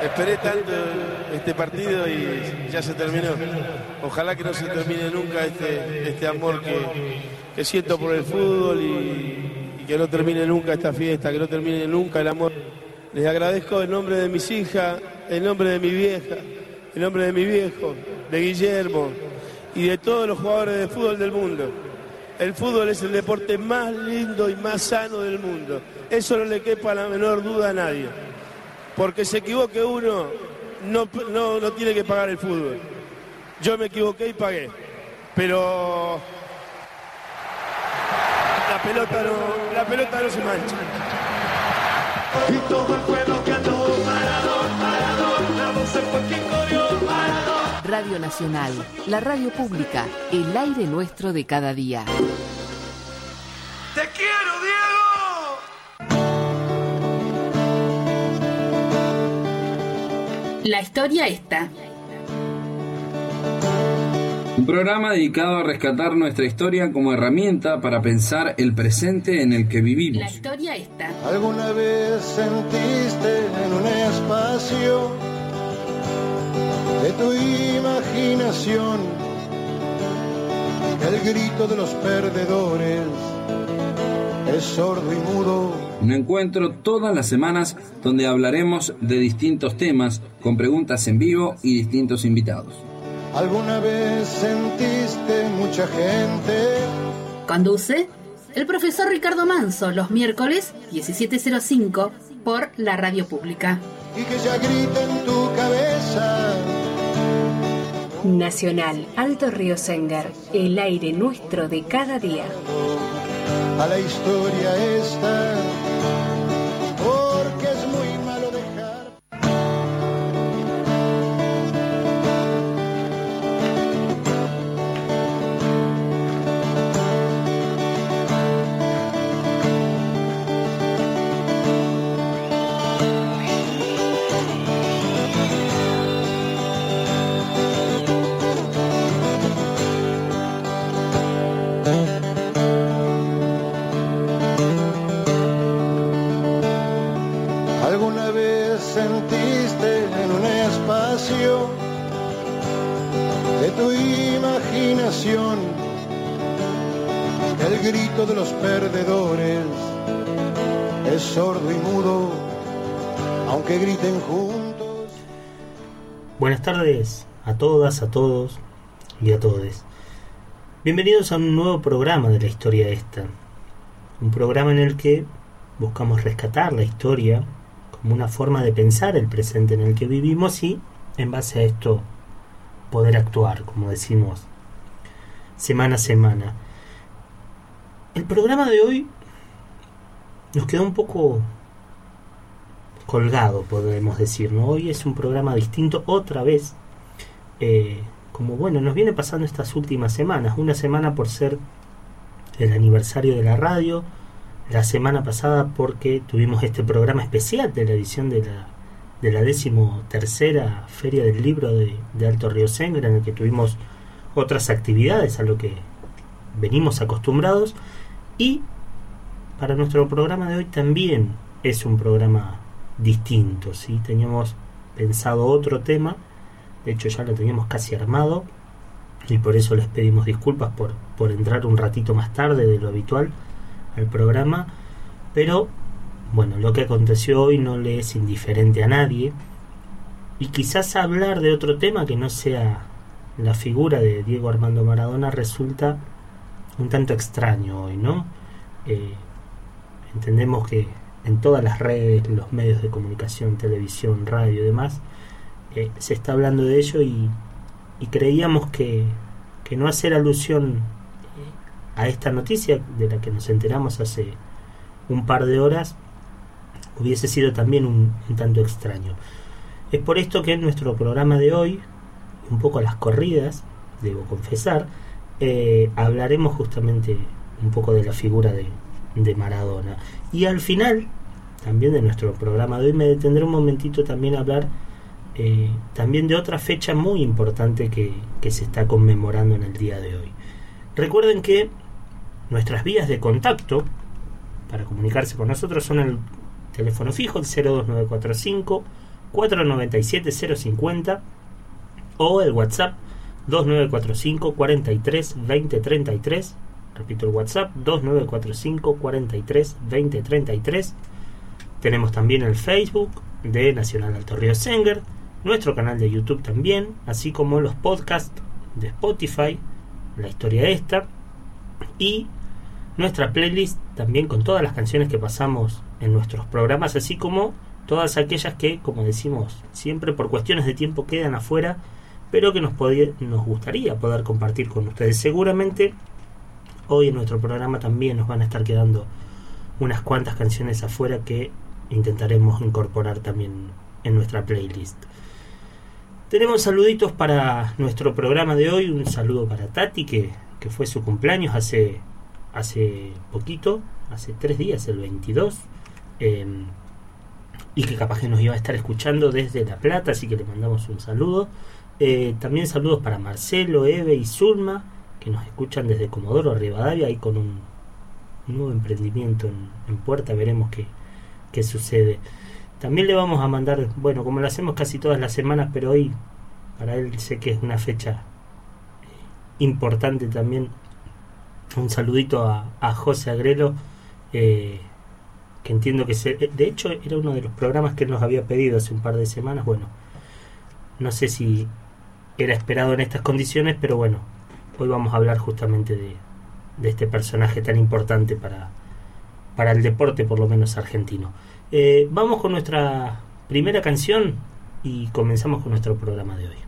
Esperé tanto este partido y ya se terminó. Ojalá que no se termine nunca este, este amor que, siento por el fútbol y, que no termine nunca esta fiesta, que no termine nunca el amor. Les agradezco en nombre de mis hijas, en nombre de mi vieja, en nombre de mi viejo, de Guillermo y de todos los jugadores de fútbol del mundo. El fútbol es el deporte más lindo y más sano del mundo. Eso no le quepa la menor duda a nadie porque se equivoque uno, no, no, tiene que pagar el fútbol. Yo me equivoqué y pagué, pero la pelota no, la pelota no se mancha. Radio Nacional, la radio pública, el aire nuestro de cada día. La historia está. Un programa dedicado a rescatar nuestra historia como herramienta para pensar el presente en el que vivimos. La historia está. ¿Alguna vez sentiste en un espacio de tu imaginación el grito de los perdedores? Es sordo y mudo un encuentro todas las semanas donde hablaremos de distintos temas con preguntas en vivo y distintos invitados. ¿Alguna vez sentiste mucha gente? Conduce el profesor Ricardo Manso los miércoles 17.05 por la radio pública. Y que ya grita en tu cabeza. Nacional Alto Río Senger, el aire nuestro de cada día. A la historia esta de los perdedores es sordo y mudo, aunque griten juntos. Buenas tardes a todas, a todos y a todes. Bienvenidos a un nuevo programa de la historia esta. Un programa en el que buscamos rescatar la historia como una forma de pensar el presente en el que vivimos y, en base a esto, poder actuar, como decimos, semana a semana. El programa de hoy nos quedó un poco colgado, podemos decir, ¿no? Hoy es un programa distinto otra vez. Eh, como bueno, nos viene pasando estas últimas semanas. Una semana por ser el aniversario de la radio. La semana pasada porque tuvimos este programa especial de la edición de la, de la décimo tercera Feria del Libro de, de Alto Río Sangre, en el que tuvimos otras actividades a lo que venimos acostumbrados. Y para nuestro programa de hoy también es un programa distinto, ¿sí? Teníamos pensado otro tema, de hecho ya lo teníamos casi armado y por eso les pedimos disculpas por, por entrar un ratito más tarde de lo habitual al programa, pero bueno, lo que aconteció hoy no le es indiferente a nadie y quizás hablar de otro tema que no sea la figura de Diego Armando Maradona resulta un tanto extraño hoy, ¿no? Eh, entendemos que en todas las redes, los medios de comunicación, televisión, radio y demás, eh, se está hablando de ello y, creíamos que, que, no hacer alusión eh, a esta noticia de la que nos enteramos hace un par de horas hubiese sido también un, tanto extraño. Es por esto que en nuestro programa de hoy, un poco a las corridas, debo confesar, eh, hablaremos justamente un poco de la figura de, Maradona. Y al final, también de nuestro programa de hoy, me detendré un momentito también a hablar eh, también de otra fecha muy importante que, que se está conmemorando en el día de hoy. Recuerden que nuestras vías de contacto para comunicarse con nosotros son el teléfono fijo, el 02945 497 050 o el WhatsApp 2945 43 20 33 repito el WhatsApp 2945 43 20 33 tenemos también el Facebook de Nacional Alto Río Senger nuestro canal de YouTube también así como los podcasts de Spotify la historia esta y nuestra playlist también con todas las canciones que pasamos en nuestros programas así como todas aquellas que como decimos siempre por cuestiones de tiempo quedan afuera pero que nos, nos gustaría poder compartir con ustedes. Seguramente hoy en nuestro programa también nos van a estar quedando unas cuantas canciones afuera que intentaremos incorporar también en nuestra playlist. Tenemos saluditos para nuestro programa de hoy, un saludo para Tati que, que fue su cumpleaños hace, hace poquito, hace tres días, el 22, em, y que capaz que nos iba a estar escuchando desde La Plata, así que le mandamos un saludo. Eh, también saludos para Marcelo, Eve y Zulma, que nos escuchan desde Comodoro Rivadavia y con un, nuevo emprendimiento en, puerta, veremos qué, qué, sucede. También le vamos a mandar, bueno, como lo hacemos casi todas las semanas, pero hoy para él sé que es una fecha eh, importante también. Un saludito a, José Agrelo, eh, entiendo que se, de hecho era uno de los programas que él nos había pedido hace un par de semanas. Bueno, no sé si era esperado en estas condiciones, pero bueno, hoy vamos a hablar justamente de, este personaje tan importante para, para el deporte, por lo menos argentino. Eh, vamos con nuestra primera canción y comenzamos con nuestro programa de hoy.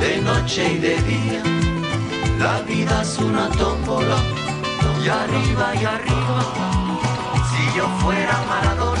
de noche y de día. La vida es una tómbola, y arriba y arriba. Si yo fuera Maradona,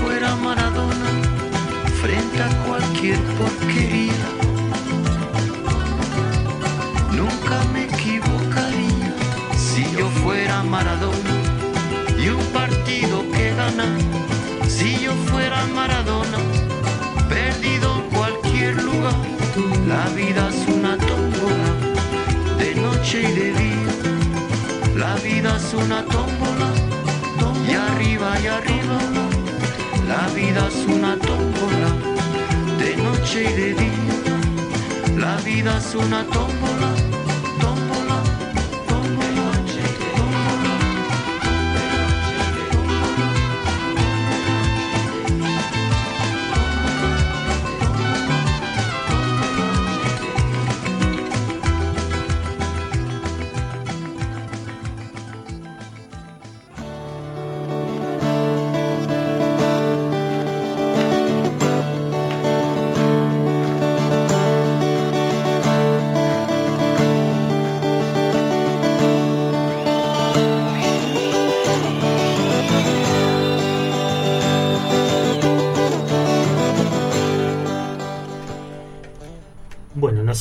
fuera Maradona, frente a cualquier porquería. Nunca me equivocaría si yo fuera Maradona y un partido que gana. Si yo fuera Maradona, perdido en cualquier lugar. La vida es una tómbola, de noche y de día. La vida es una tómbola, y arriba y arriba. La vida es una tómbola, de noche y de día. La vida es una tómbola,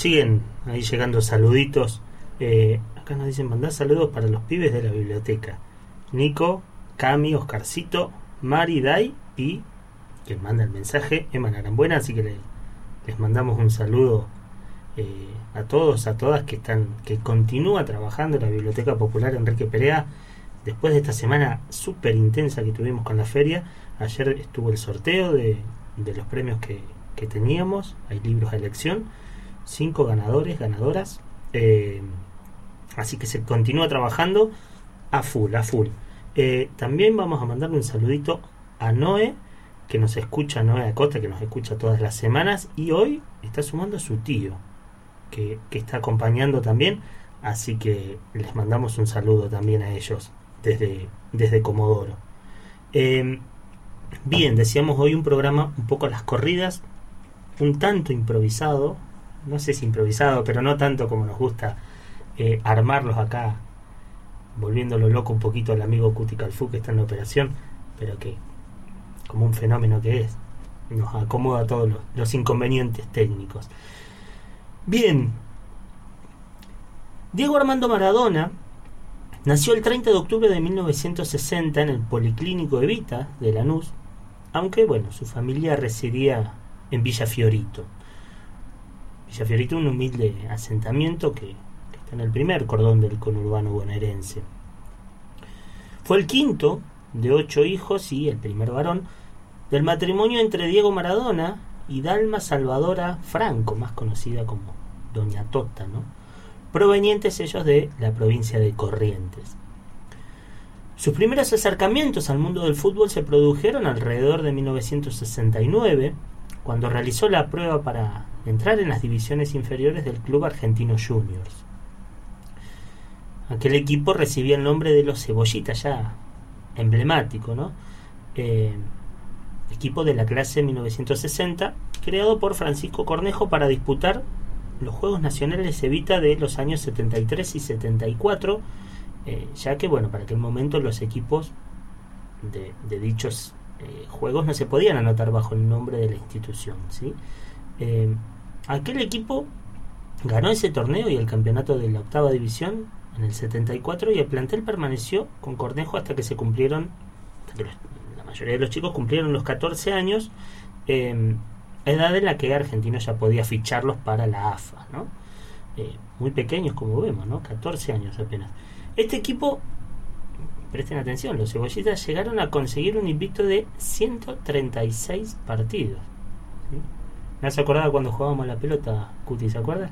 siguen ahí llegando saluditos. Eh, acá nos dicen mandar saludos para los pibes de la biblioteca. Nico, Cami, Oscarcito, Mari, Dai y quien manda el mensaje, Emma Narambuena, así que le- les mandamos un saludo eh, a todos, a todas que están, que continúa trabajando la Biblioteca Popular Enrique Perea. Después de esta semana súper intensa que tuvimos con la feria, ayer estuvo el sorteo de, de los premios que, que teníamos, hay libros a elección, cinco ganadores, ganadoras, eh, así que se continúa trabajando a full, a full. Eh, también vamos a mandarle un saludito a Noé, que nos escucha, Noé Acosta, que nos escucha todas las semanas, y hoy está sumando a su tío, que, que está acompañando también, así que les mandamos un saludo también a ellos desde, desde Comodoro. Eh, bien, decíamos hoy un programa un poco a las corridas, un tanto improvisado, no sé si improvisado, pero no tanto como nos gusta eh, armarlos acá, volviéndolo loco un poquito al amigo Cuti Calfú que está en la operación, pero que, como un fenómeno que es, nos acomoda todos los, inconvenientes técnicos. Bien, Diego Armando Maradona nació el 30 de octubre de 1960 en el Policlínico Evita de Lanús, aunque bueno, su familia residía en Villa Fiorito. Villa Fiorito, un humilde asentamiento que, que está en el primer cordón del conurbano bonaerense. Fue el quinto de ocho hijos y el primer varón del matrimonio entre Diego Maradona y Dalma Salvadora Franco, más conocida como Doña Tota, ¿no? provenientes ellos de la provincia de Corrientes. Sus primeros acercamientos al mundo del fútbol se produjeron alrededor de 1969, cuando realizó la prueba para entrar en las divisiones inferiores del Club Argentino Juniors. Aquel equipo recibía el nombre de los Cebollitas, ya emblemático, ¿no? Eh, equipo de la clase 1960, creado por Francisco Cornejo para disputar los Juegos Nacionales Evita de los años 73 y 74, eh, ya que, bueno, para aquel momento los equipos de, dichos eh, juegos no se podían anotar bajo el nombre de la institución. ¿sí? Aquel equipo ganó ese torneo y el campeonato de la octava división en el 74 y el plantel permaneció con Cornejo hasta que se cumplieron, hasta que la mayoría de los chicos cumplieron los 14 años, eh, edad en la que Argentinos ya podía ficharlos para la AFA, ¿no? Eh, muy pequeños como vemos, ¿no? 14 años apenas. Este equipo, presten atención, los cebollitas llegaron a conseguir un invicto de 136 partidos. ¿sí? ¿Me has acordado cuando jugábamos la pelota, Cuti, se acuerda?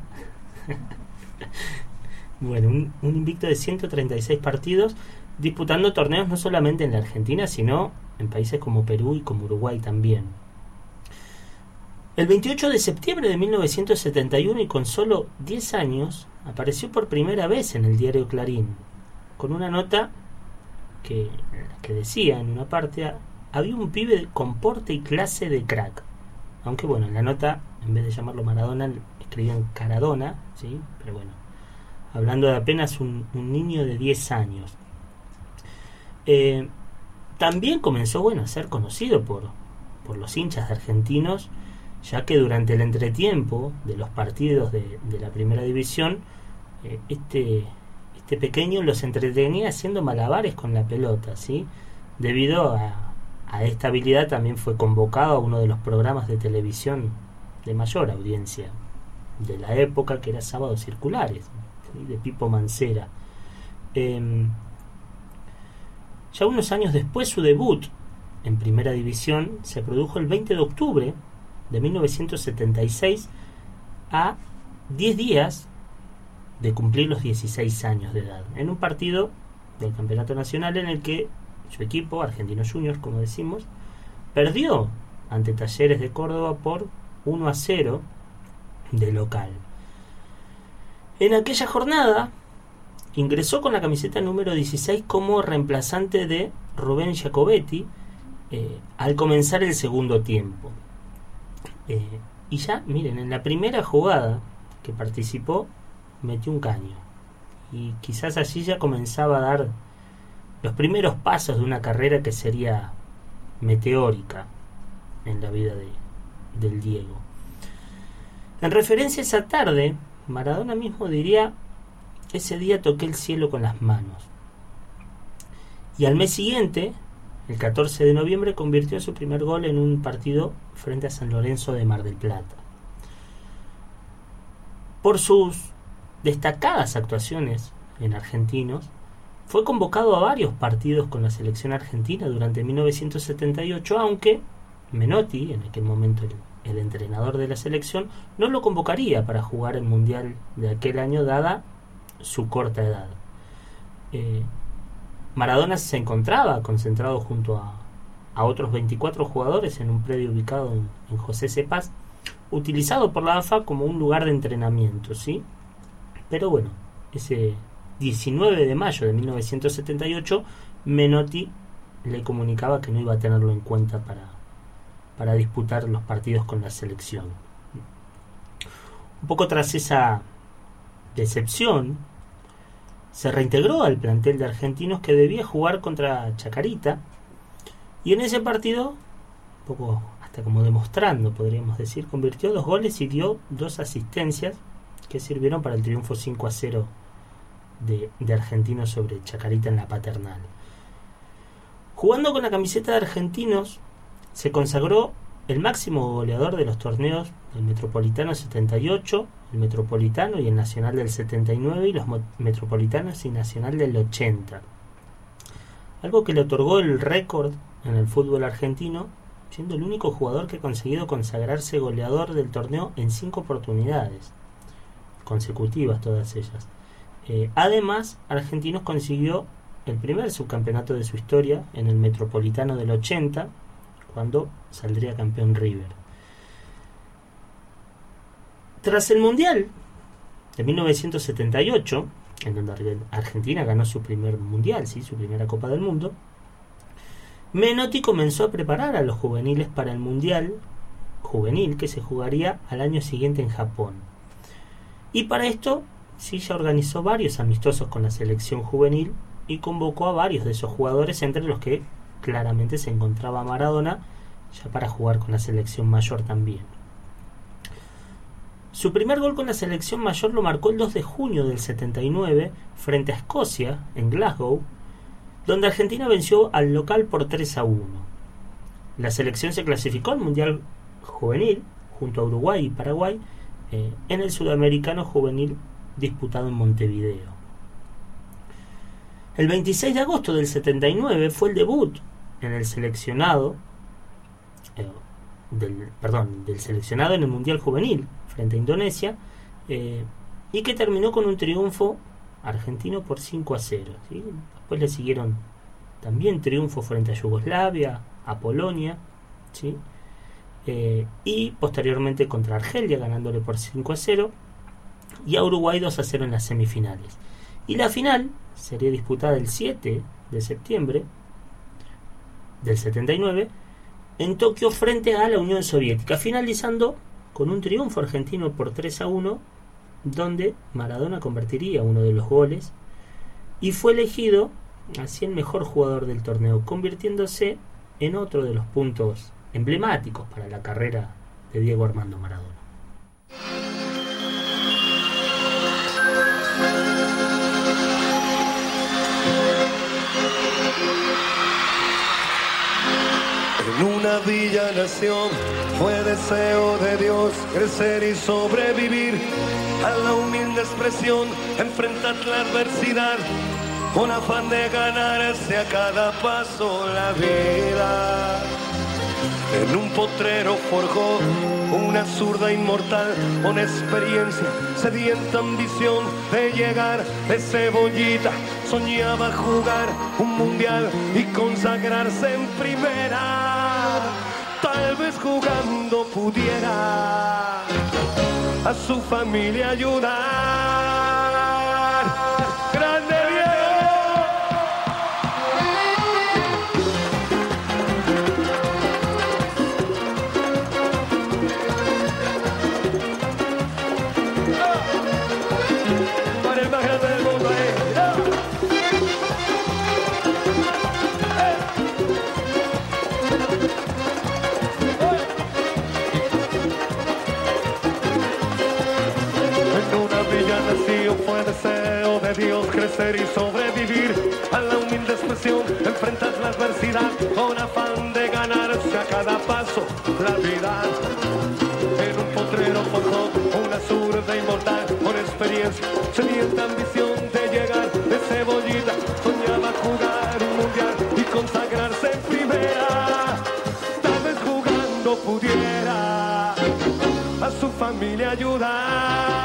bueno, un, un invicto de 136 partidos disputando torneos no solamente en la Argentina, sino en países como Perú y como Uruguay también. El 28 de septiembre de 1971 y con solo 10 años apareció por primera vez en el diario Clarín, con una nota que, que decía en una parte, había un pibe con porte y clase de crack. Aunque bueno, en la nota, en vez de llamarlo Maradona, escribían Caradona, ¿sí? Pero bueno, hablando de apenas un, niño de 10 años. Eh, también comenzó, bueno, a ser conocido por, por los hinchas argentinos, ya que durante el entretiempo de los partidos de, de la primera división, eh, este, este pequeño los entretenía haciendo malabares con la pelota, ¿sí? Debido a, a esta habilidad también fue convocado a uno de los programas de televisión de mayor audiencia de la época, que era Sábados Circulares, de Pipo Mancera. Em, ya unos años después su debut en primera división se produjo el 20 de octubre de 1976 a 10 días de cumplir los 16 años de edad, en un partido del Campeonato Nacional en el que su equipo, Argentinos Juniors, como decimos, perdió ante Talleres de Córdoba por 1 a 0 de local. En aquella jornada ingresó con la camiseta número 16 como reemplazante de Rubén Giacobetti eh, al comenzar el segundo tiempo. Eh, y ya, miren, en la primera jugada que participó, metió un caño. Y quizás allí ya comenzaba a dar los primeros pasos de una carrera que sería meteórica en la vida de, del Diego. En referencia a esa tarde, Maradona mismo diría, ese día toqué el cielo con las manos. Y al mes siguiente, el 14 de noviembre, convirtió su primer gol en un partido frente a San Lorenzo de Mar del Plata. Por sus destacadas actuaciones en argentinos, fue convocado a varios partidos con la selección argentina durante 1978, aunque Menotti, en aquel momento el, entrenador de la selección, no lo convocaría para jugar el Mundial de aquel año dada su corta edad. Eh, Maradona se encontraba concentrado junto a, a, otros 24 jugadores en un predio ubicado en, en José Cepaz, utilizado por la AFA como un lugar de entrenamiento, ¿sí? Pero bueno, ese 19 de mayo de 1978, Menotti le comunicaba que no iba a tenerlo en cuenta para, para disputar los partidos con la selección. Un poco tras esa decepción, se reintegró al plantel de argentinos que debía jugar contra Chacarita y en ese partido, un poco hasta como demostrando, podríamos decir, convirtió dos goles y dio dos asistencias que sirvieron para el triunfo 5 a 0 de, Argentinos sobre Chacarita en la paternal. Jugando con la camiseta de Argentinos, se consagró el máximo goleador de los torneos del Metropolitano 78, el Metropolitano y el Nacional del 79 y los Metropolitanos y Nacional del 80. Algo que le otorgó el récord en el fútbol argentino, siendo el único jugador que ha conseguido consagrarse goleador del torneo en cinco oportunidades, consecutivas todas ellas. Eh, además, Argentinos consiguió el primer subcampeonato de su historia en el Metropolitano del 80, cuando saldría campeón River. Tras el Mundial de 1978, en donde Argentina ganó su primer Mundial, ¿sí? su primera Copa del Mundo, Menotti comenzó a preparar a los juveniles para el Mundial juvenil que se jugaría al año siguiente en Japón. Y para esto, ya organizó varios amistosos con la selección juvenil y convocó a varios de esos jugadores, entre los que claramente se encontraba Maradona, ya para jugar con la selección mayor también. Su primer gol con la selección mayor lo marcó el 2 de junio del 79 frente a Escocia, en Glasgow, donde Argentina venció al local por 3 a 1. La selección se clasificó al Mundial Juvenil, junto a Uruguay y Paraguay, eh, en el Sudamericano Juvenil disputado en Montevideo. El 26 de agosto del 79 fue el debut en el seleccionado, eh, del, perdón, del seleccionado en el Mundial Juvenil frente a Indonesia, eh, y que terminó con un triunfo argentino por 5 a 0. ¿sí? Después le siguieron también triunfos frente a Yugoslavia, a Polonia. Eh, y posteriormente contra Argelia ganándole por 5 a 0 y a Uruguay 2 a 0 en las semifinales. Y la final sería disputada el 7 de septiembre del 79 en Tokio frente a la Unión Soviética, finalizando con un triunfo argentino por 3 a 1, donde Maradona convertiría uno de los goles y fue elegido así el mejor jugador del torneo, convirtiéndose en otro de los puntos emblemáticos para la carrera de Diego Armando Maradona. En una villa nación fue deseo de Dios crecer y sobrevivir a la humilde expresión, enfrentar la adversidad con afán de ganarse a cada paso la vida. En un potrero forjó una zurda inmortal con experiencia, sedienta ambición de llegar de cebollita. Soñaba jugar un mundial y consagrarse en primera. Tal vez jugando pudiera a su familia ayudar. Crecer y sobrevivir a la humilde expresión. Enfrentas la adversidad con afán de ganarse a cada paso la vida. En un potrero forjó una zurda inmortal con experiencia, sedienta ambición de llegar de cebollita. Soñaba jugar un mundial y consagrarse en primera. Tal vez jugando pudiera a su familia ayudar.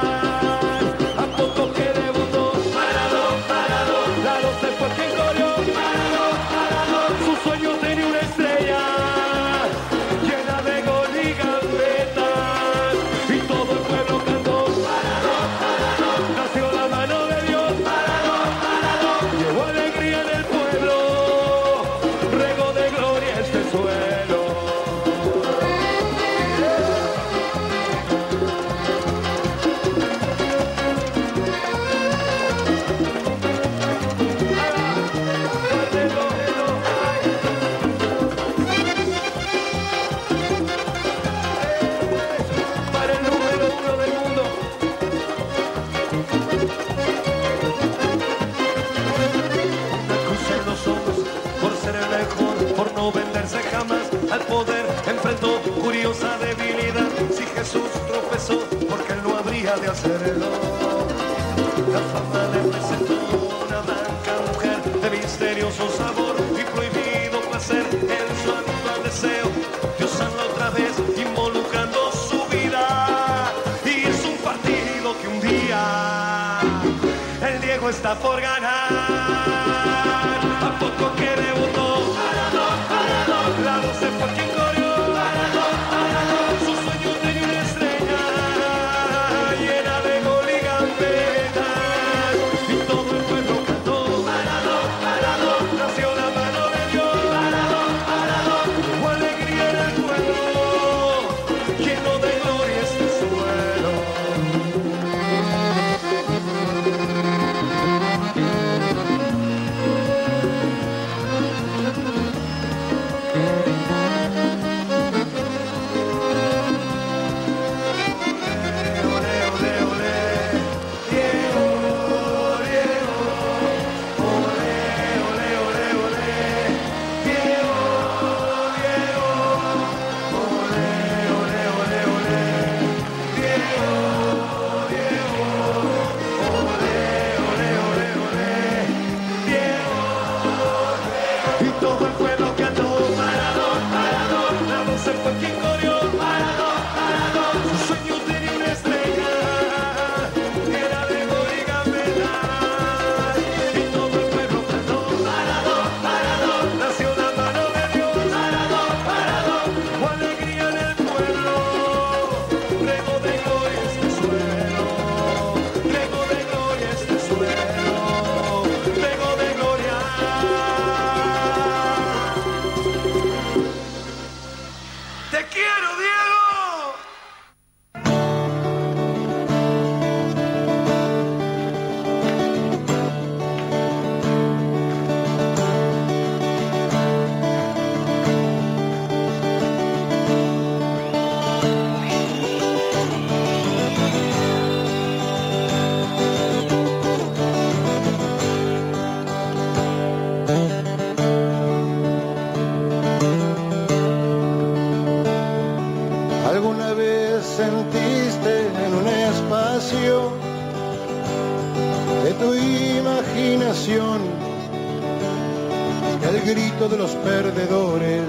De los perdedores.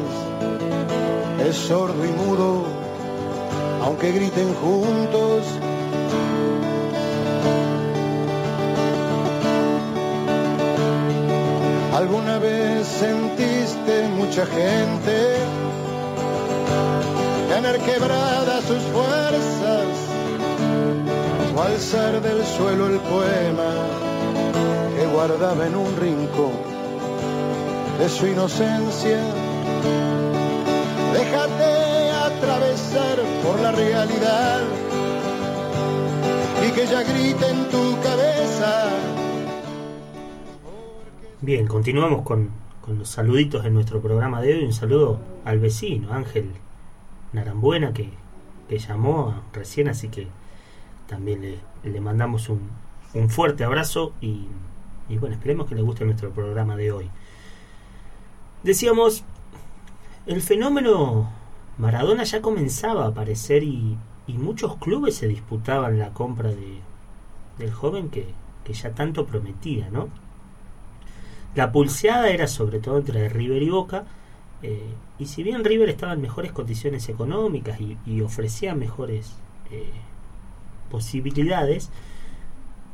Es sordo y mudo, aunque griten juntos? ¿Alguna vez sentiste mucha gente tener quebradas sus fuerzas o alzar del suelo el poema que guardaba en un rincón de su inocencia. Déjate atravesar por la realidad y que ella grite en tu cabeza. Bien, continuamos con, con los saluditos de nuestro programa de hoy. Un saludo al vecino, Ángel Narambuena, que, que llamó recién, así que también le, le mandamos un, un fuerte abrazo y, y bueno, esperemos que les guste nuestro programa de hoy. Decíamos, el fenómeno Maradona ya comenzaba a aparecer y, muchos clubes se disputaban la compra de, del joven que, que ya tanto prometía, ¿no? La pulseada era sobre todo entre River y Boca, eh, y si bien River estaba en mejores condiciones económicas y, y ofrecía mejores eh, posibilidades,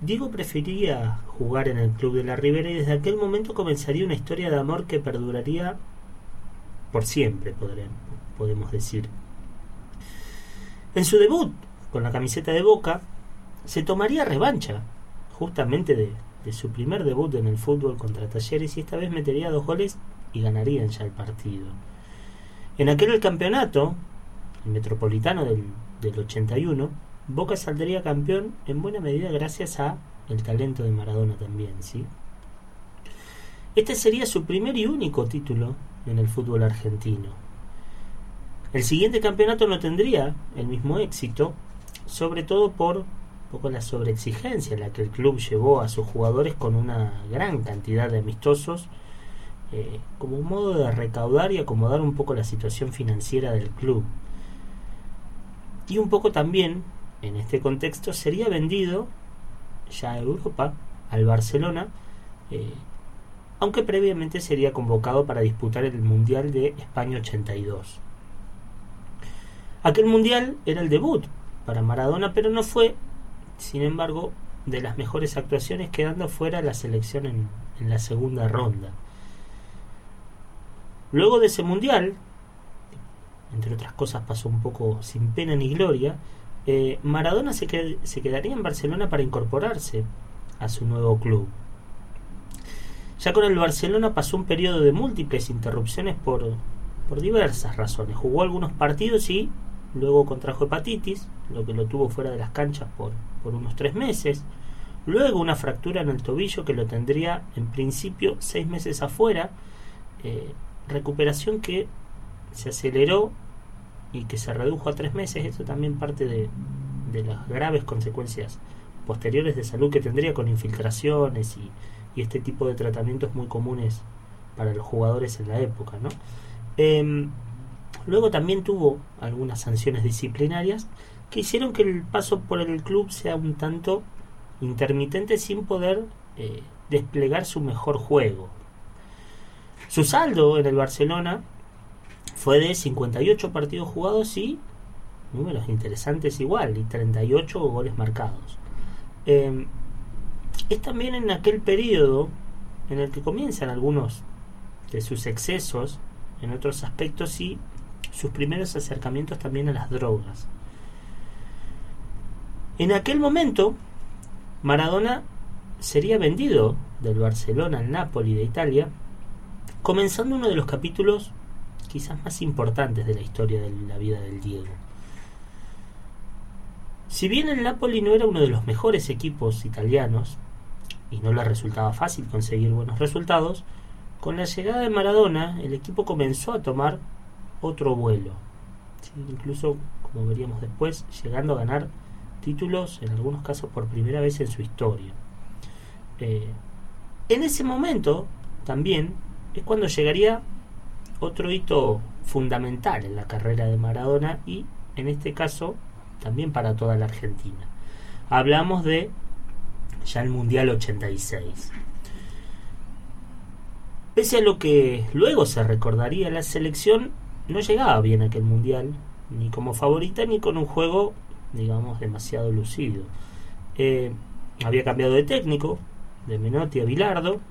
Diego prefería jugar en el club de la Ribera y desde aquel momento comenzaría una historia de amor que perduraría por siempre, podemos decir. En su debut con la camiseta de Boca, se tomaría revancha justamente de, de su primer debut en el fútbol contra Talleres y esta vez metería dos goles y ganarían ya el partido. En aquel campeonato, el metropolitano del, del 81, Boca saldría campeón en buena medida gracias a el talento de Maradona también, ¿sí? Este sería su primer y único título en el fútbol argentino. El siguiente campeonato no tendría el mismo éxito, sobre todo por un poco la sobreexigencia en la que el club llevó a sus jugadores con una gran cantidad de amistosos, eh, como un modo de recaudar y acomodar un poco la situación financiera del club. Y un poco también en este contexto sería vendido ya a Europa, al Barcelona, eh, aunque previamente sería convocado para disputar el Mundial de España 82. Aquel Mundial era el debut para Maradona, pero no fue, sin embargo, de las mejores actuaciones, quedando fuera la selección en, en la segunda ronda. Luego de ese Mundial, entre otras cosas pasó un poco sin pena ni gloria, eh, Maradona se, qued se quedaría en Barcelona para incorporarse a su nuevo club. Ya con el Barcelona pasó un periodo de múltiples interrupciones por, por diversas razones. Jugó algunos partidos y luego contrajo hepatitis, lo que lo tuvo fuera de las canchas por, por unos tres meses. Luego una fractura en el tobillo que lo tendría en principio seis meses afuera. Eh, recuperación que se aceleró y que se redujo a tres meses, eso también parte de, las graves consecuencias posteriores de salud que tendría con infiltraciones y, este tipo de tratamientos muy comunes para los jugadores en la época. ¿no? Eh, luego también tuvo algunas sanciones disciplinarias que hicieron que el paso por el club sea un tanto intermitente sin poder eh, desplegar su mejor juego. Su saldo en el Barcelona fue de 58 partidos jugados y números interesantes igual, y 38 goles marcados. Eh, es también en aquel periodo en el que comienzan algunos de sus excesos en otros aspectos y sus primeros acercamientos también a las drogas. En aquel momento, Maradona sería vendido del Barcelona al Napoli de Italia, comenzando uno de los capítulos quizás más importantes de la historia de la vida del Diego. Si bien el Napoli no era uno de los mejores equipos italianos, y no le resultaba fácil conseguir buenos resultados, con la llegada de Maradona el equipo comenzó a tomar otro vuelo. Incluso, como veríamos después, llegando a ganar títulos, en algunos casos por primera vez en su historia. Eh, en ese momento, también, es cuando llegaría otro hito fundamental en la carrera de Maradona y en este caso también para toda la Argentina. Hablamos de ya el Mundial 86. Pese a lo que luego se recordaría, la selección no llegaba bien a aquel Mundial, ni como favorita ni con un juego, digamos, demasiado lucido. Eh, había cambiado de técnico, de Menotti a Bilardo,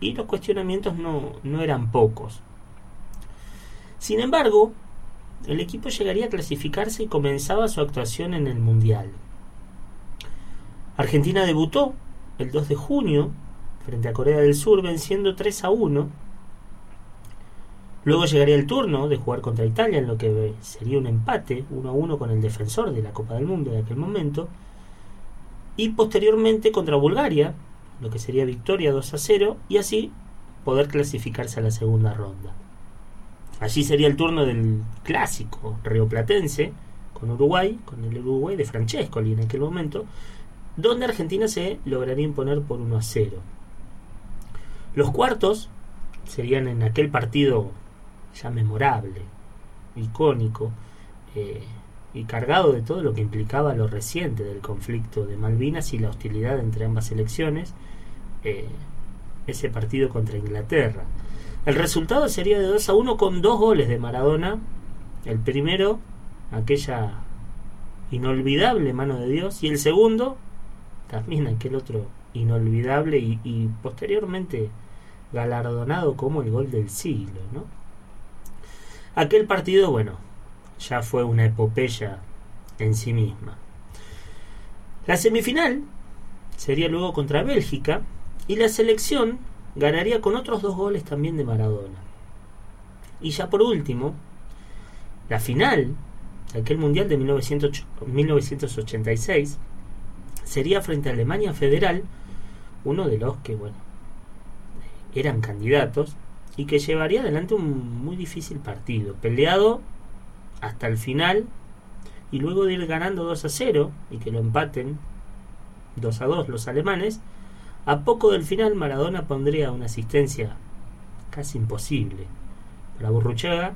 y los cuestionamientos no, no eran pocos. Sin embargo, el equipo llegaría a clasificarse y comenzaba su actuación en el Mundial. Argentina debutó el 2 de junio frente a Corea del Sur venciendo 3 a 1. Luego llegaría el turno de jugar contra Italia en lo que sería un empate 1 a 1 con el defensor de la Copa del Mundo de aquel momento. Y posteriormente contra Bulgaria, lo que sería victoria 2 a 0 y así poder clasificarse a la segunda ronda. Allí sería el turno del clásico rioplatense con Uruguay, con el Uruguay de Francescoli en aquel momento, donde Argentina se lograría imponer por 1 a 0. Los cuartos serían en aquel partido ya memorable, icónico eh, y cargado de todo lo que implicaba lo reciente del conflicto de Malvinas y la hostilidad entre ambas elecciones, eh, ese partido contra Inglaterra. El resultado sería de 2 a 1 con dos goles de Maradona. El primero, aquella inolvidable mano de Dios, y el segundo, también aquel otro inolvidable y, y posteriormente galardonado como el gol del siglo. ¿no? Aquel partido, bueno, ya fue una epopeya en sí misma. La semifinal sería luego contra Bélgica y la selección ganaría con otros dos goles también de Maradona. Y ya por último, la final de aquel Mundial de 1986 sería frente a Alemania Federal, uno de los que, bueno, eran candidatos y que llevaría adelante un muy difícil partido, peleado hasta el final y luego de ir ganando 2 a 0 y que lo empaten 2 a 2 los alemanes, a poco del final Maradona pondría una asistencia casi imposible para Burruchaga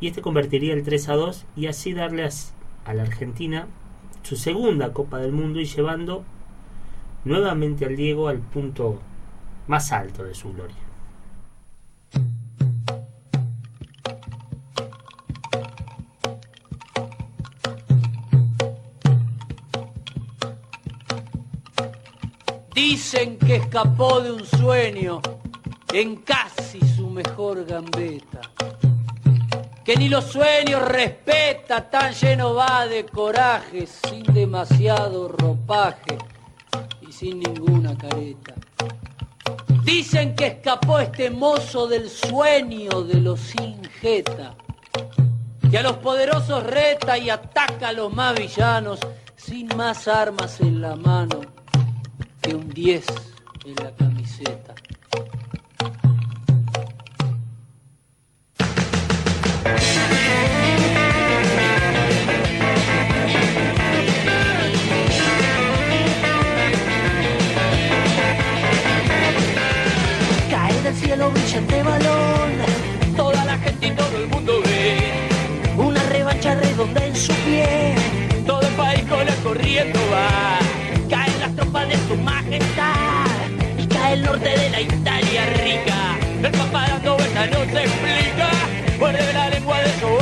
y este convertiría el 3 a 2 y así darle a la Argentina su segunda Copa del Mundo y llevando nuevamente al Diego al punto más alto de su gloria. Dicen que escapó de un sueño en casi su mejor gambeta. Que ni los sueños respeta, tan lleno va de coraje, sin demasiado ropaje y sin ninguna careta. Dicen que escapó este mozo del sueño de los injeta, que a los poderosos reta y ataca a los más villanos sin más armas en la mano que un 10 en la camiseta. Cae del cielo brillante balón, Toda la gente y todo el mundo ve, una revancha redonda en su pie. todo el país con la corriendo va. Majestad y cae el norte de la Italia rica. El papá dando vueltas no se explica, muerde la lengua de su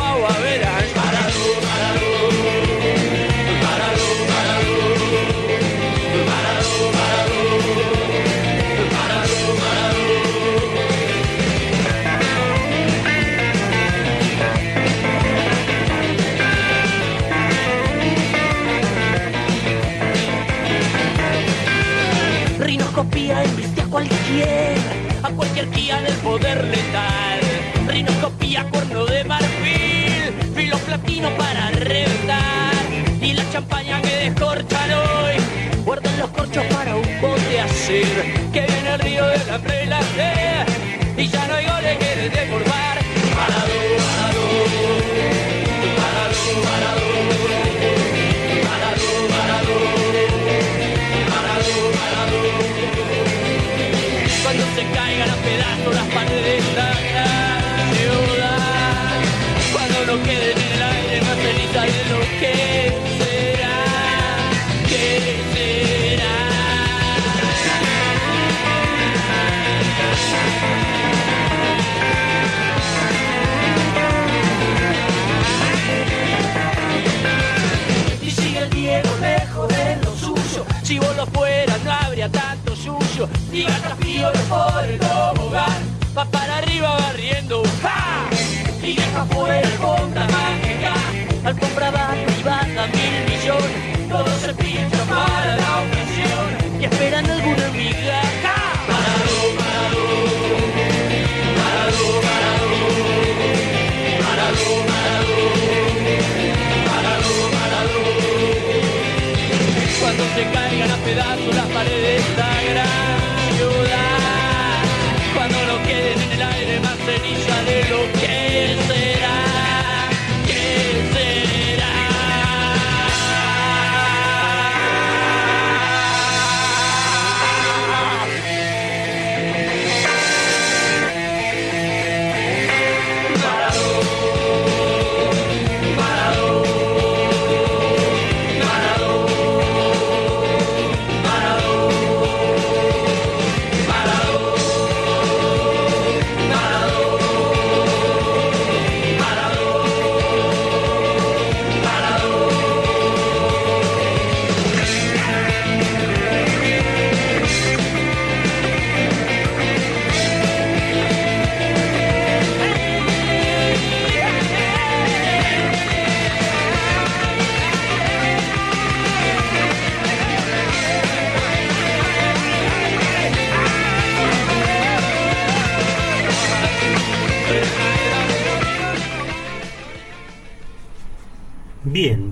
pedazos las paredes de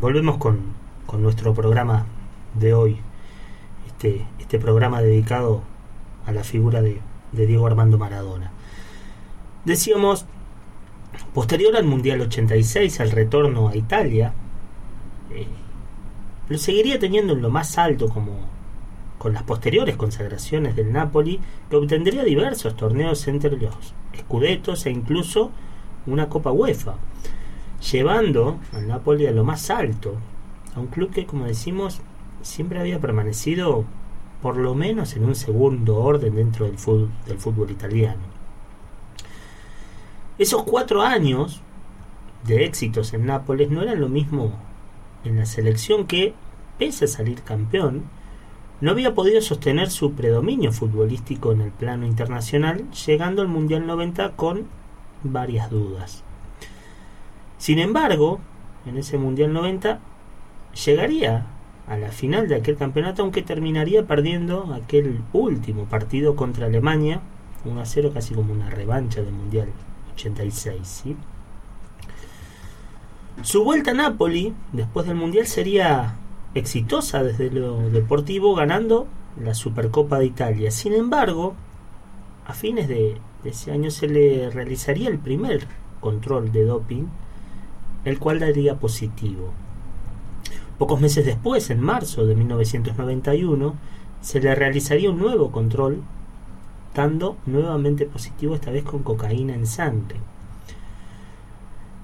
volvemos con, con nuestro programa de hoy. Este, este programa dedicado a la figura de, de Diego Armando Maradona. Decíamos, posterior al Mundial 86, al retorno a Italia, eh, lo seguiría teniendo en lo más alto como con las posteriores consagraciones del Napoli, que obtendría diversos torneos entre los escudetos e incluso una Copa UEFA, llevando al Napoli a lo más alto, a un club que, como decimos, siempre había permanecido por lo menos en un segundo orden dentro del fútbol, del fútbol italiano. Esos cuatro años de éxitos en Nápoles no eran lo mismo en la selección que, pese a salir campeón, no había podido sostener su predominio futbolístico en el plano internacional, llegando al Mundial 90 con varias dudas. Sin embargo, en ese Mundial 90 llegaría a la final de aquel campeonato, aunque terminaría perdiendo aquel último partido contra Alemania, 1 a 0, casi como una revancha del Mundial 86. ¿sí? Su vuelta a Napoli, después del Mundial, sería exitosa desde lo deportivo, ganando la Supercopa de Italia. Sin embargo, a fines de, de ese año se le realizaría el primer control de doping, el cual daría positivo. Pocos meses después, en marzo de 1991, se le realizaría un nuevo control, dando nuevamente positivo, esta vez con cocaína en sangre.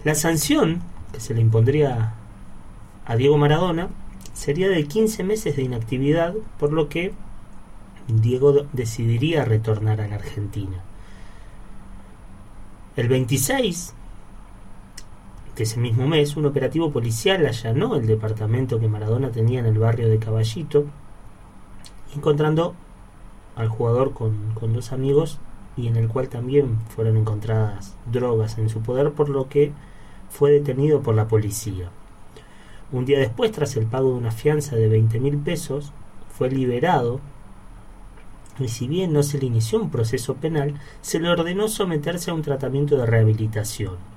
La sanción que se le impondría a Diego Maradona sería de 15 meses de inactividad, por lo que Diego decidiría retornar a la Argentina. El 26 de ese mismo mes, un operativo policial allanó el departamento que Maradona tenía en el barrio de Caballito, encontrando al jugador con, con dos amigos y en el cual también fueron encontradas drogas en su poder, por lo que fue detenido por la policía. Un día después, tras el pago de una fianza de 20 mil pesos, fue liberado y si bien no se le inició un proceso penal, se le ordenó someterse a un tratamiento de rehabilitación.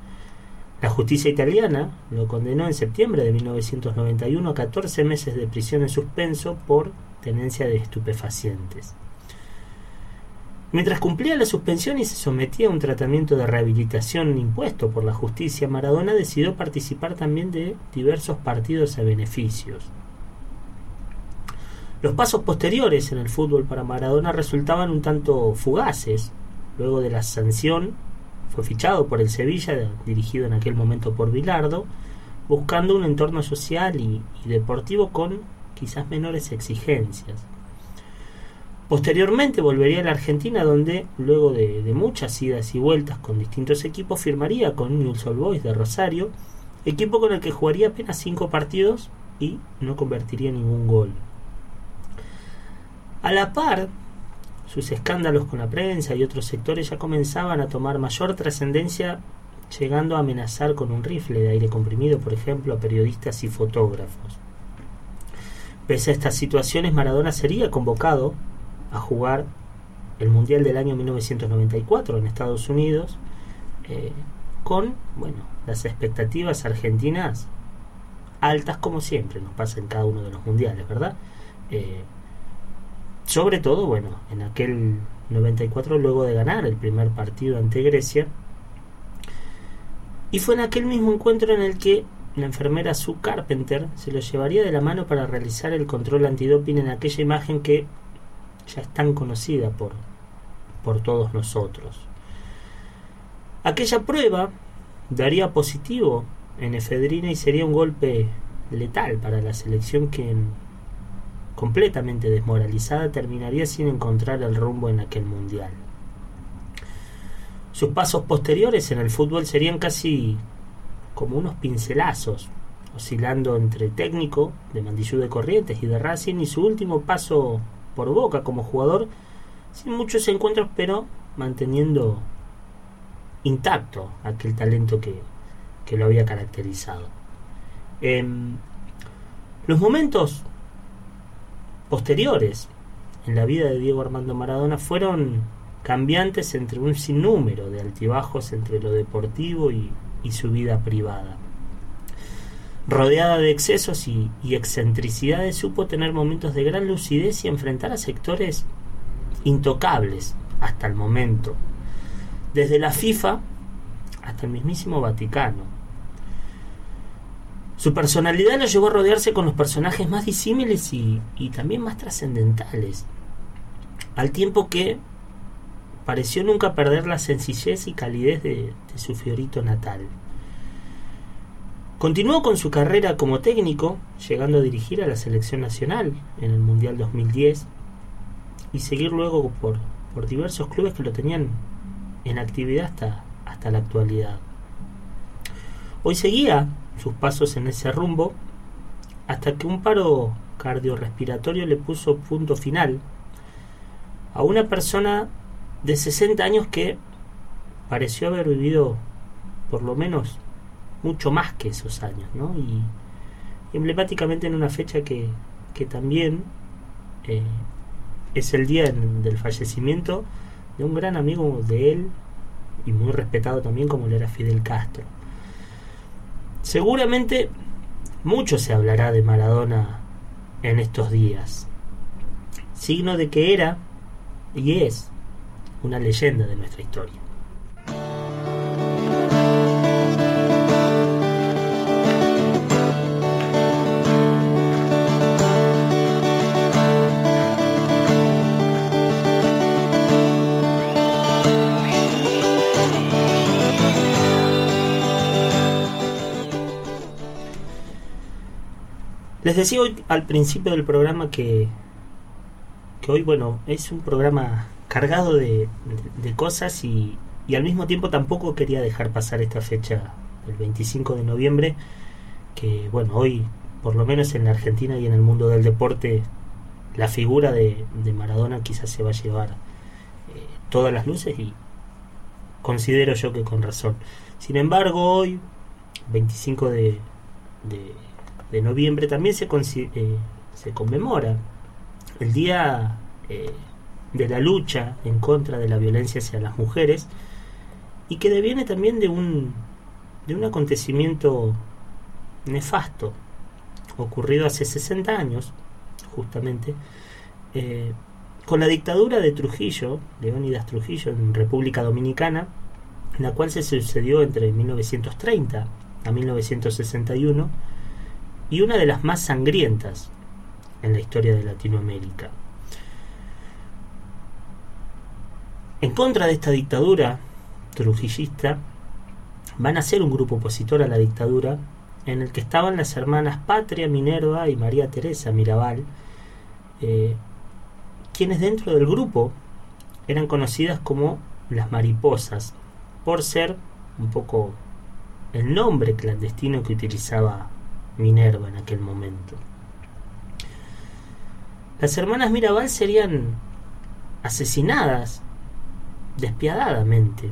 La justicia italiana lo condenó en septiembre de 1991 a 14 meses de prisión en suspenso por tenencia de estupefacientes. Mientras cumplía la suspensión y se sometía a un tratamiento de rehabilitación impuesto por la justicia, Maradona decidió participar también de diversos partidos a beneficios. Los pasos posteriores en el fútbol para Maradona resultaban un tanto fugaces. Luego de la sanción, fue fichado por el Sevilla, dirigido en aquel momento por Bilardo, buscando un entorno social y, deportivo con quizás menores exigencias. Posteriormente volvería a la Argentina donde, luego de, de, muchas idas y vueltas con distintos equipos, firmaría con Newell's Old Boys de Rosario, equipo con el que jugaría apenas cinco partidos y no convertiría ningún gol. A la par, sus escándalos con la prensa y otros sectores ya comenzaban a tomar mayor trascendencia, llegando a amenazar con un rifle de aire comprimido, por ejemplo, a periodistas y fotógrafos. Pese a estas situaciones, Maradona sería convocado a jugar el Mundial del año 1994 en Estados Unidos, eh, con bueno, las expectativas argentinas altas como siempre nos pasa en cada uno de los mundiales, ¿verdad? Eh, sobre todo, bueno, en aquel 94 luego de ganar el primer partido ante Grecia. Y fue en aquel mismo encuentro en el que la enfermera Sue Carpenter se lo llevaría de la mano para realizar el control antidoping en aquella imagen que ya es tan conocida por, por todos nosotros. Aquella prueba daría positivo en efedrina y sería un golpe letal para la selección que completamente desmoralizada, terminaría sin encontrar el rumbo en aquel mundial. Sus pasos posteriores en el fútbol serían casi como unos pincelazos, oscilando entre técnico de Mandillú de Corrientes y de Racing y su último paso por Boca como jugador, sin muchos encuentros, pero manteniendo intacto aquel talento que, que lo había caracterizado. Eh, los momentos posteriores en la vida de Diego Armando Maradona fueron cambiantes entre un sinnúmero de altibajos entre lo deportivo y, y su vida privada. Rodeada de excesos y, y excentricidades, supo tener momentos de gran lucidez y enfrentar a sectores intocables hasta el momento, desde la FIFA hasta el mismísimo Vaticano. Su personalidad lo llevó a rodearse con los personajes más disímiles y, y también más trascendentales, al tiempo que pareció nunca perder la sencillez y calidez de, su fiorito natal. Continuó con su carrera como técnico, llegando a dirigir a la selección nacional en el Mundial 2010 y seguir luego por, por diversos clubes que lo tenían en actividad hasta, hasta la actualidad. Hoy seguía sus pasos en ese rumbo hasta que un paro cardiorrespiratorio le puso punto final a una persona de 60 años que pareció haber vivido por lo menos mucho más que esos años, ¿no? Y emblemáticamente en una fecha que, que también eh, es el día del fallecimiento de un gran amigo de él y muy respetado también como lo era Fidel Castro. Seguramente mucho se hablará de Maradona en estos días, signo de que era y es una leyenda de nuestra historia. Les decía hoy al principio del programa que, que hoy, bueno, es un programa cargado de, cosas y, y, al mismo tiempo tampoco quería dejar pasar esta fecha, el 25 de noviembre, que, bueno, hoy, por lo menos en la Argentina y en el mundo del deporte, la figura de, de Maradona quizás se va a llevar eh, todas las luces y considero yo que con razón. Sin embargo, hoy, 25 de, de de noviembre también se, eh, se conmemora el Día eh, de la lucha en contra de la violencia hacia las mujeres y que deviene también de un, de un acontecimiento nefasto ocurrido hace 60 años, justamente, eh, con la dictadura de Trujillo, Leónidas Trujillo, en República Dominicana, la cual se sucedió entre 1930 a 1961 y una de las más sangrientas en la historia de Latinoamérica. En contra de esta dictadura trujillista, van a ser un grupo opositor a la dictadura en el que estaban las hermanas Patria Minerva y María Teresa Mirabal, eh, quienes dentro del grupo eran conocidas como las mariposas, por ser un poco el nombre clandestino que utilizaba Minerva en aquel momento. Las hermanas Mirabal serían asesinadas despiadadamente,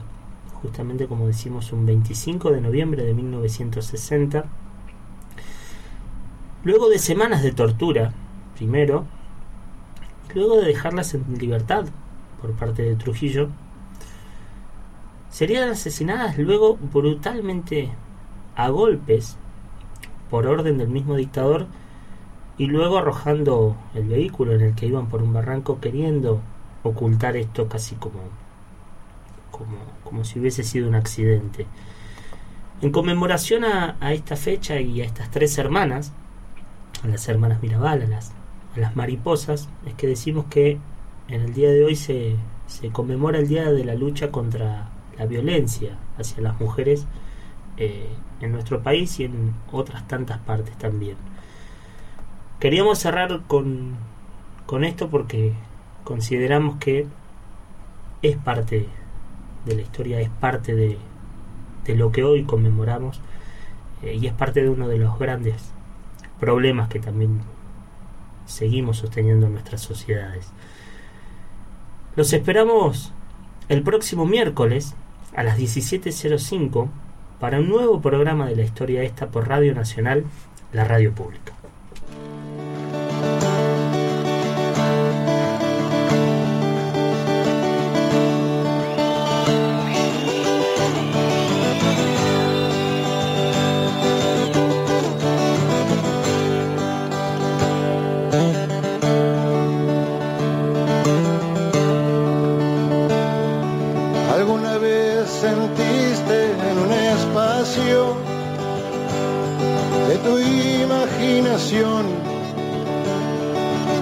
justamente como decimos un 25 de noviembre de 1960, luego de semanas de tortura, primero, luego de dejarlas en libertad por parte de Trujillo, serían asesinadas luego brutalmente a golpes por orden del mismo dictador y luego arrojando el vehículo en el que iban por un barranco queriendo ocultar esto casi como, como, como si hubiese sido un accidente. En conmemoración a, a, esta fecha y a estas tres hermanas, a las hermanas Mirabal, a las, a las mariposas, es que decimos que en el día de hoy se, se conmemora el día de la lucha contra la violencia hacia las mujeres eh, en nuestro país y en otras tantas partes también. Queríamos cerrar con, con esto porque consideramos que es parte de la historia, es parte de, de lo que hoy conmemoramos eh, y es parte de uno de los grandes problemas que también seguimos sosteniendo en nuestras sociedades. Los esperamos el próximo miércoles a las 17.05 para un nuevo programa de la historia esta por Radio Nacional, la radio pública.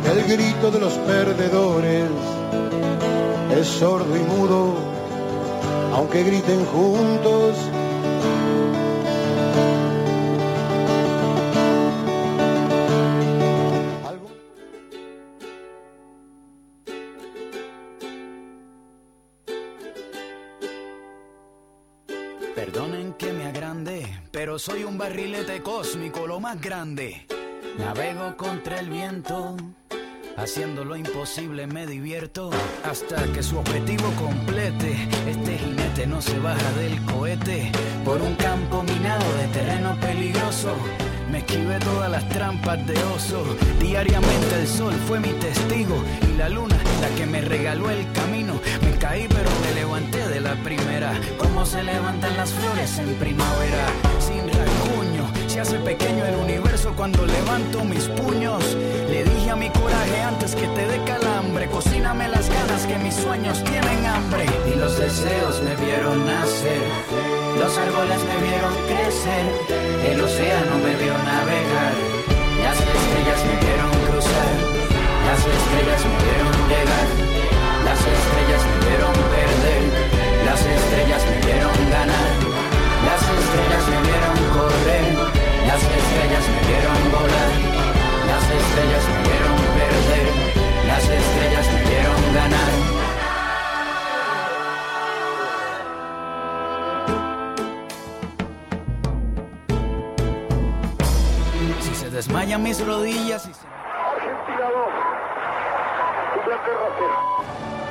El grito de los perdedores es sordo y mudo, aunque griten juntos. Perdonen que me agrande, pero soy un barrilete cósmico, lo más grande. Navego contra el viento, haciendo lo imposible me divierto hasta que su objetivo complete. Este jinete no se baja del cohete por un campo minado de terreno peligroso. Me esquivé todas las trampas de oso. Diariamente el sol fue mi testigo y la luna la que me regaló el camino. Me caí pero me levanté de la primera. Como se levantan las flores en primavera. Sin rasguño, se hace pequeño el universo cuando levanto mis puños. Le dije a mi coraje antes que te dé calambre. Cocíname las ganas que mis sueños tienen hambre. Y los deseos me vieron nacer. Los árboles me vieron crecer, el océano me vio navegar, las estrellas me vieron cruzar, las estrellas me vieron llegar, las estrellas me vieron perder, las estrellas me vieron ganar, las estrellas me vieron volar, las estrellas me vieron perder, las estrellas me vieron ganar. Si se desmayan mis rodillas y se... Argentina 2, Inglaterra 0.